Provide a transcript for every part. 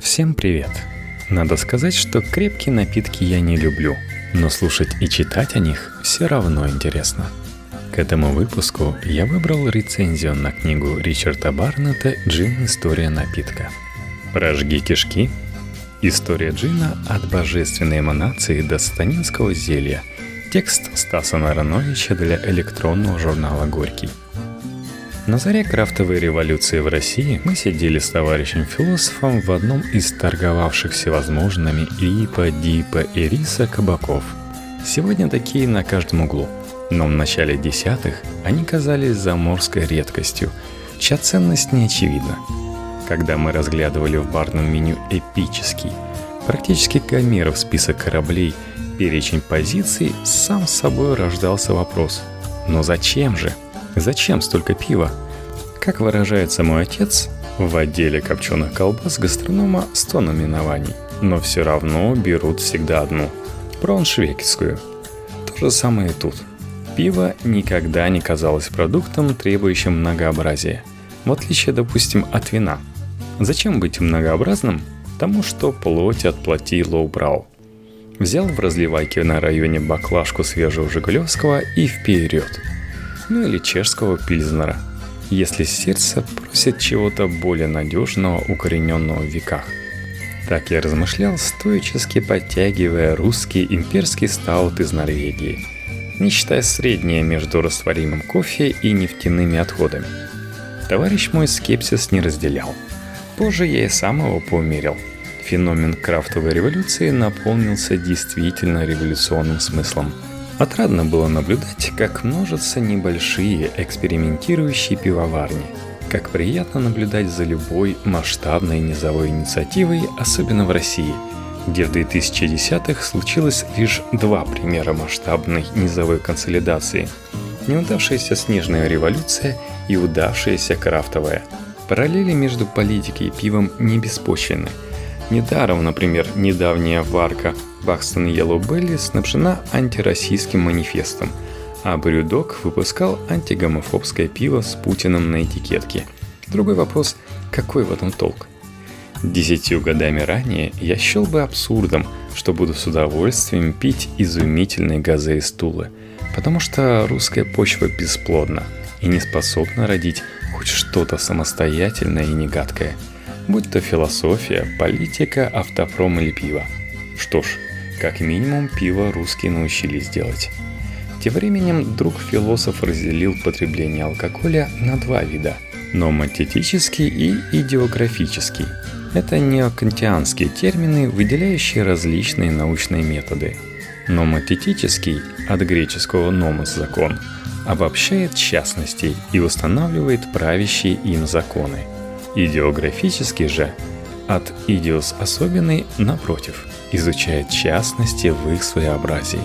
Всем привет! Надо сказать, что крепкие напитки я не люблю, но слушать и читать о них все равно интересно. К этому выпуску я выбрал рецензию на книгу Ричарда Барнета «Джин. История напитка». Прожги кишки. История джина от божественной эманации до станинского зелья. Текст Стаса Нарановича для электронного журнала «Горький». На заре крафтовой революции в России мы сидели с товарищем-философом в одном из торговавших всевозможными ипа, дипа и риса кабаков. Сегодня такие на каждом углу. Но в начале десятых они казались заморской редкостью, чья ценность не очевидна. Когда мы разглядывали в барном меню эпический, практически Гомеров список кораблей, перечень позиций, сам собой рождался вопрос. Но зачем же? Зачем столько пива? Как выражается мой отец, в отделе копченых колбас гастронома 100 наименований, но все равно берут всегда одну – брауншвейгскую. То же самое и тут. Пиво никогда не казалось продуктом, требующим многообразия. В отличие, допустим, от вина. Зачем быть многообразным? Тому, что плоть от плоти lowbrow. Взял в разливайке на районе баклажку свежего Жигулевского и вперед – ну или чешского пильзнера, если сердце просит чего-то более надежного, укорененного в веках. Так я размышлял, стоически подтягивая русский имперский стаут из Норвегии, не считая среднее между растворимым кофе и нефтяными отходами. Товарищ мой скепсис не разделял. Позже я и сам его поумерил. Феномен крафтовой революции наполнился действительно революционным смыслом – Отрадно было наблюдать, как множатся небольшие экспериментирующие пивоварни. Как приятно наблюдать за любой масштабной низовой инициативой, особенно в России, где в 2010-х случилось лишь два примера масштабной низовой консолидации. Неудавшаяся снежная революция и удавшаяся крафтовая. Параллели между политикой и пивом не беспочвенны. Недаром, например, недавняя варка Бакстон Yellow Belly снабжена антироссийским манифестом, а Брюдок выпускал антигомофобское пиво с Путиным на этикетке. Другой вопрос – какой в этом толк? Десятью годами ранее я счел бы абсурдом, что буду с удовольствием пить изумительные газы из Тулы, потому что русская почва бесплодна и не способна родить хоть что-то самостоятельное и негадкое, будь то философия, политика, автопром или пиво. Что ж, как минимум, пиво русские научились делать. Тем временем друг-философ разделил потребление алкоголя на два вида – номотетический и идеографический. Это неокантианские термины, выделяющие различные научные методы. Номотетический, от греческого «номос» – закон, обобщает частности и устанавливает правящие им законы. Идеографический же, от «идиос» – особенный, напротив – изучает частности в их своеобразии.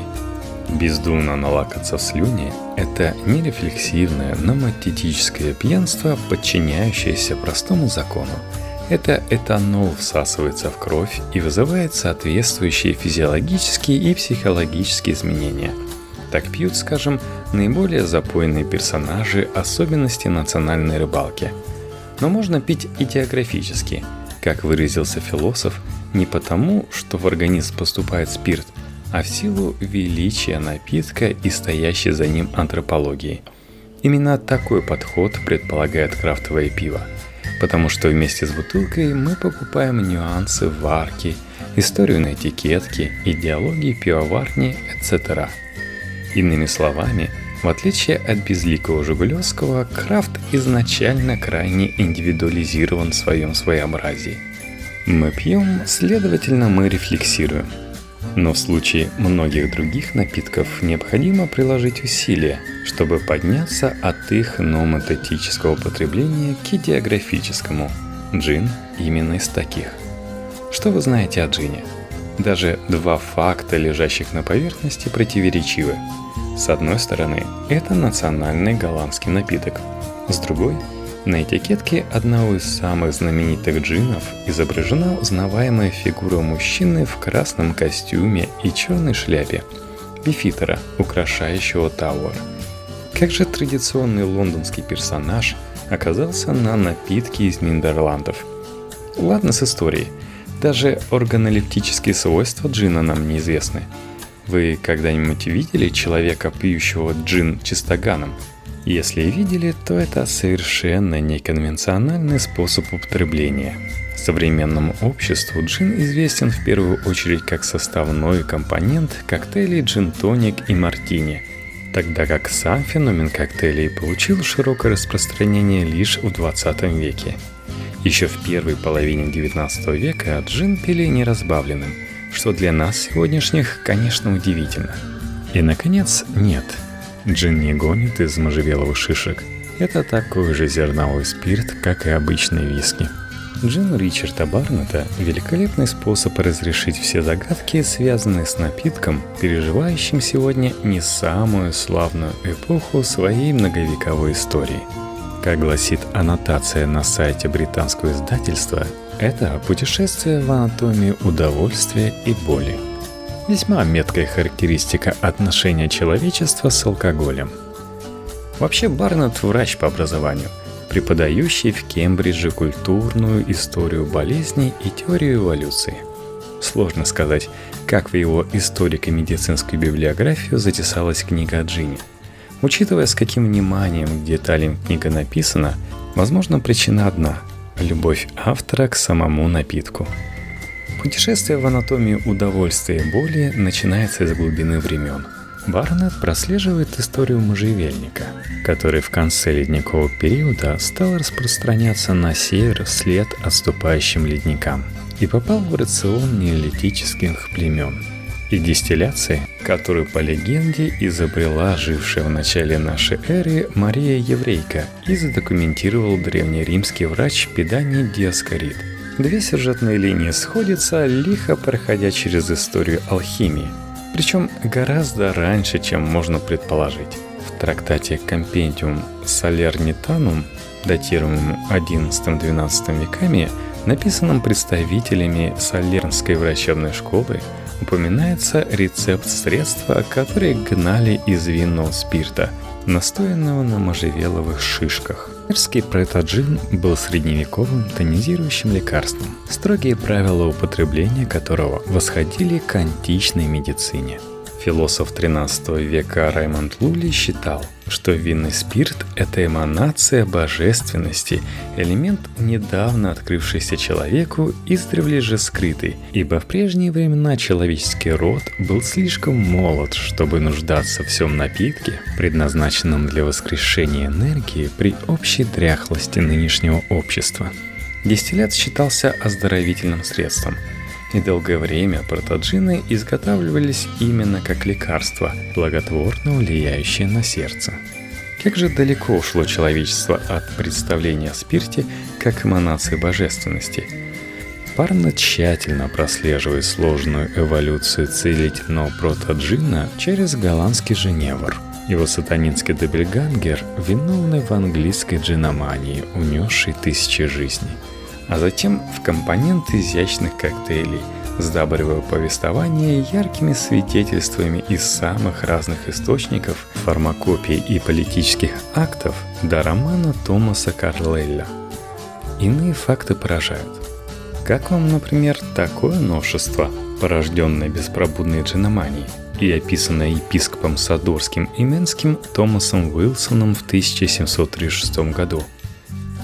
Бездумно налакаться в слюне – это нерефлексивное, номотетическое пьянство, подчиняющееся простому закону. Это этанол всасывается в кровь и вызывает соответствующие физиологические и психологические изменения. Так пьют, скажем, наиболее запойные персонажи особенности национальной рыбалки. Но можно пить идеографически. Как выразился философ – не потому, что в организм поступает спирт, а в силу величия напитка и стоящей за ним антропологии. Именно такой подход предполагает крафтовое пиво, потому что вместе с бутылкой мы покупаем нюансы варки, историю на этикетке, идеологии пивоварни, etc. Иными словами, в отличие от безликого Жигулевского, крафт изначально крайне индивидуализирован в своем своеобразии – мы пьем, следовательно, мы рефлексируем. Но в случае многих других напитков необходимо приложить усилия, чтобы подняться от их номотетического потребления к идеографическому. Джин именно из таких. Что вы знаете о джине? Даже два факта, лежащих на поверхности, противоречивы. С одной стороны, это национальный голландский напиток. С другой – на этикетке одного из самых знаменитых джинов изображена узнаваемая фигура мужчины в красном костюме и черной шляпе, бифитера, украшающего Тауэр. Как же традиционный лондонский персонаж оказался на напитке из Нидерландов? Ладно с историей. даже органолептические свойства джина нам неизвестны. Вы когда-нибудь видели человека, пьющего джин чистоганом? Если видели, то это совершенно неконвенциональный способ употребления. Современному обществу джин известен в первую очередь как составной компонент коктейлей джин-тоник и мартини, тогда как сам феномен коктейлей получил широкое распространение лишь в 20 веке. Еще в первой половине 19 века джин пили неразбавленным, что для нас сегодняшних, конечно, удивительно. И, наконец, нет – Джин не гонит из можжевеловых шишек. Это такой же зерновой спирт, как и обычный виски. Джин Ричарда Барнета – великолепный способ разрешить все загадки, связанные с напитком, переживающим сегодня не самую славную эпоху своей многовековой истории. Как гласит аннотация на сайте британского издательства, это путешествие в анатомию удовольствия и боли – Весьма меткая характеристика отношения человечества с алкоголем. Вообще Барнетт врач по образованию, преподающий в Кембридже культурную историю болезней и теорию эволюции. Сложно сказать, как в его историко-медицинскую библиографию затесалась книга о Джине. Учитывая, с каким вниманием к деталям книга написана, возможно, причина одна – любовь автора к самому напитку – Путешествие в анатомию удовольствия и боли начинается из глубины времен. Барнетт прослеживает историю можжевельника, который в конце ледникового периода стал распространяться на север вслед отступающим ледникам и попал в рацион неолитических племен. И дистилляции, которую по легенде изобрела жившая в начале нашей эры Мария Еврейка и задокументировал древнеримский врач Педаний Диаскорид – Две сюжетные линии сходятся, лихо проходя через историю алхимии, причем гораздо раньше, чем можно предположить. В трактате «Компендиум Salernitанум», датируемом XI-XII веками, написанном представителями Салернской врачебной школы, упоминается рецепт средства, которые гнали из винного спирта, настоянного на можжевеловых шишках. Мерский протоджин был средневековым тонизирующим лекарством, строгие правила употребления которого восходили к античной медицине – Философ XIII века Раймонд Лули считал, что винный спирт – это эманация божественности, элемент, недавно открывшийся человеку, издревле же скрытый, ибо в прежние времена человеческий род был слишком молод, чтобы нуждаться в всем напитке, предназначенном для воскрешения энергии при общей дряхлости нынешнего общества. Дистиллят считался оздоровительным средством – и долгое время протоджины изготавливались именно как лекарство, благотворно влияющее на сердце. Как же далеко ушло человечество от представления о спирте как эманации божественности. Парно тщательно прослеживает сложную эволюцию целительного протоджина через голландский Женевр. Его сатанинский добельгангер виновный в английской джиномании, унесшей тысячи жизней – а затем в компоненты изящных коктейлей, сдабривая повествование яркими свидетельствами из самых разных источников, фармакопий и политических актов до романа Томаса Карлейля. Иные факты поражают. Как вам, например, такое новшество, порожденное беспробудной джиноманией и описанное епископом Садорским и Менским Томасом Уилсоном в 1736 году –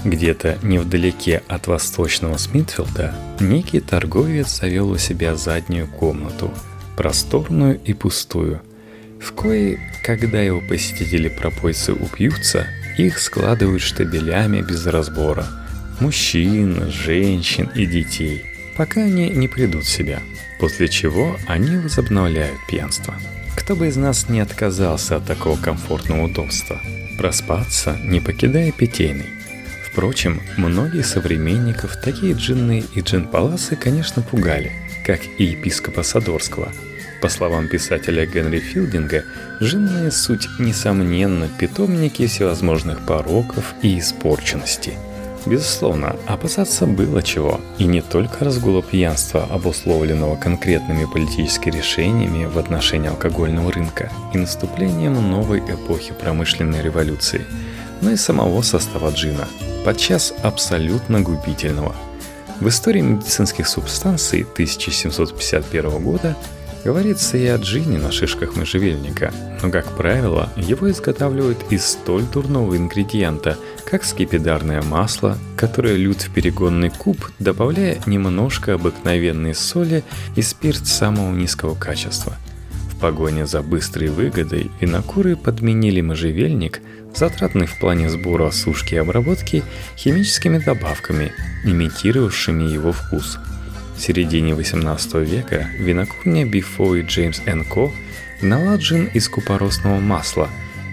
где-то невдалеке от восточного Смитфилда некий торговец завел у себя заднюю комнату, просторную и пустую, в коей, когда его посетители-пропойцы упьются, их складывают штабелями без разбора. Мужчин, женщин и детей, пока они не придут в себя, после чего они возобновляют пьянство. Кто бы из нас не отказался от такого комфортного удобства? Проспаться, не покидая питейный. Впрочем, многих современников такие джинны и джин-паласы, конечно, пугали, как и епископа Садорского. По словам писателя Генри Филдинга, джинная суть, несомненно, питомники всевозможных пороков и испорченности. Безусловно, опасаться было чего, и не только разгула пьянства, обусловленного конкретными политическими решениями в отношении алкогольного рынка и наступлением новой эпохи промышленной революции, но и самого состава джина – подчас абсолютно губительного. В истории медицинских субстанций 1751 года Говорится и о джине на шишках можжевельника, но, как правило, его изготавливают из столь дурного ингредиента, как скипидарное масло, которое льют в перегонный куб, добавляя немножко обыкновенной соли и спирт самого низкого качества. Погоне за быстрой выгодой винокуры подменили можжевельник, затратный в плане сбора, сушки и обработки, химическими добавками, имитировавшими его вкус – в середине 18 века винокурня Бифо и Джеймс Ко гнала джин из купоросного масла,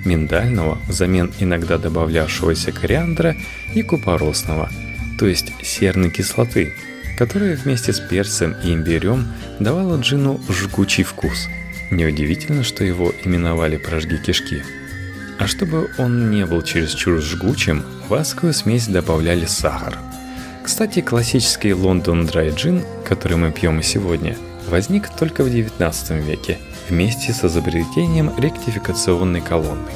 миндального взамен иногда добавлявшегося кориандра и купоросного, то есть серной кислоты, которая вместе с перцем и имбирем давала джину жгучий вкус. Неудивительно, что его именовали «прожги кишки». А чтобы он не был чересчур жгучим, в адскую смесь добавляли сахар – кстати, классический Лондон Dry Gin, который мы пьем и сегодня, возник только в 19 веке вместе с изобретением ректификационной колонны.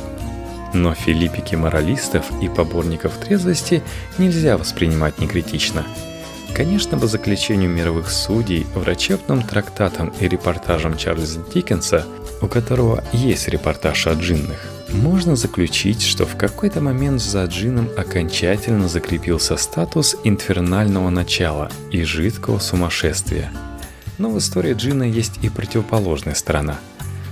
Но филиппики моралистов и поборников трезвости нельзя воспринимать некритично. Конечно, по заключению мировых судей, врачебным трактатам и репортажам Чарльза Диккенса, у которого есть репортаж о джиннах, можно заключить, что в какой-то момент за джином окончательно закрепился статус инфернального начала и жидкого сумасшествия. Но в истории джина есть и противоположная сторона.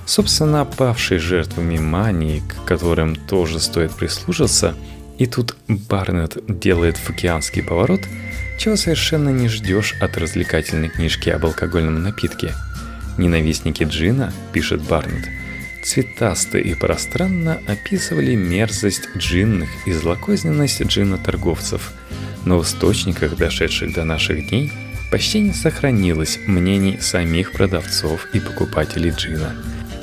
Собственно, павшие жертвами мании, к которым тоже стоит прислушаться, и тут Барнетт делает фокианский поворот, чего совершенно не ждешь от развлекательной книжки об алкогольном напитке. Ненавистники джина, пишет Барнетт, цветасто и пространно описывали мерзость джинных и злокозненность джинна-торговцев, но в источниках, дошедших до наших дней, почти не сохранилось мнений самих продавцов и покупателей джина.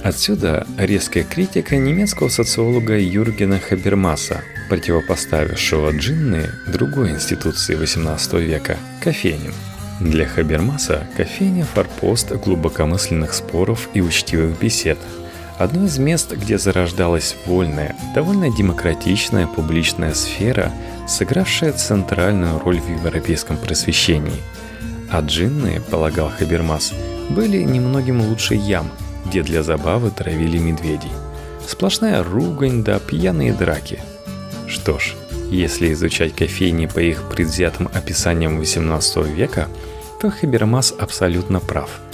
Отсюда резкая критика немецкого социолога Юргена Хабермаса, противопоставившего джинны другой институции XVIII века – кофейням. Для Хабермаса кофейня – форпост глубокомысленных споров и учтивых бесед – Одно из мест, где зарождалась вольная, довольно демократичная публичная сфера, сыгравшая центральную роль в европейском просвещении. А джинны, полагал Хабермас, были немногим лучше ям, где для забавы травили медведей. Сплошная ругань да пьяные драки. Что ж, если изучать кофейни по их предвзятым описаниям XVIII века, то Хабермас абсолютно прав –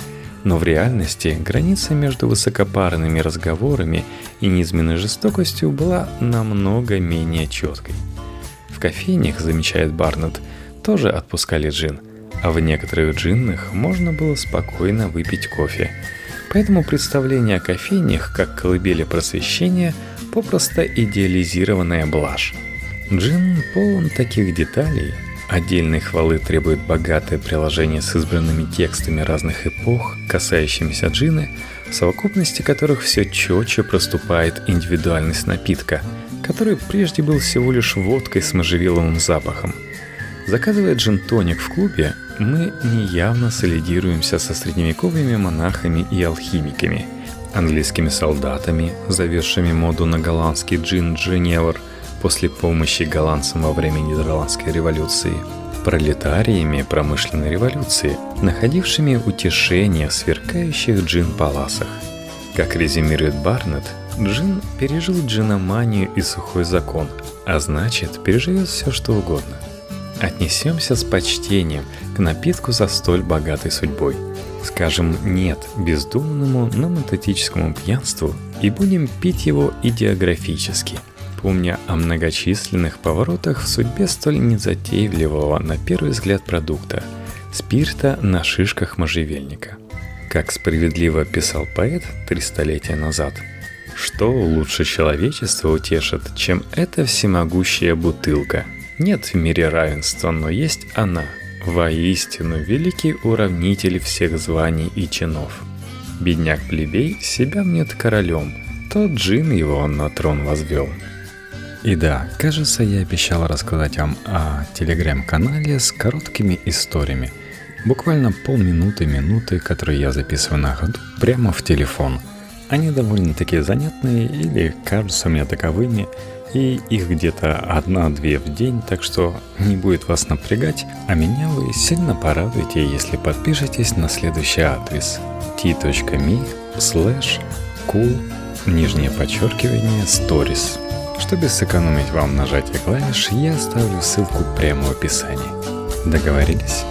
но в реальности граница между высокопарными разговорами и низменной жестокостью была намного менее четкой. В кофейнях, замечает Барнетт, тоже отпускали джин, а в некоторых джиннах можно было спокойно выпить кофе. Поэтому представление о кофейнях как колыбели просвещения попросто идеализированная блажь. Джин полон таких деталей, Отдельной хвалы требует богатое приложение с избранными текстами разных эпох, касающимися джины, в совокупности которых все четче проступает индивидуальность напитка, который прежде был всего лишь водкой с можжевеловым запахом. Заказывая джин-тоник в клубе, мы неявно солидируемся со средневековыми монахами и алхимиками, английскими солдатами, заведшими моду на голландский джин Дженевр – после помощи голландцам во время Нидерландской революции, пролетариями промышленной революции, находившими утешение в сверкающих джин-паласах. Как резюмирует Барнетт, Джин пережил джиноманию и сухой закон, а значит, переживет все что угодно. Отнесемся с почтением к напитку за столь богатой судьбой. Скажем «нет» бездумному, но методическому пьянству и будем пить его идеографически – помня о многочисленных поворотах в судьбе столь незатейливого на первый взгляд продукта – спирта на шишках можжевельника. Как справедливо писал поэт три столетия назад, что лучше человечество утешит, чем эта всемогущая бутылка? Нет в мире равенства, но есть она, воистину великий уравнитель всех званий и чинов. Бедняк-плебей себя мнет королем, тот джин его на трон возвел – и да, кажется, я обещал рассказать вам о телеграм-канале с короткими историями. Буквально полминуты-минуты, которые я записываю на ходу прямо в телефон. Они довольно-таки занятные или кажутся мне таковыми, и их где-то одна-две в день, так что не будет вас напрягать, а меня вы сильно порадуете, если подпишетесь на следующий адрес t.me slash cool нижнее подчеркивание stories. Чтобы сэкономить вам нажатие клавиш, я оставлю ссылку прямо в описании. Договорились?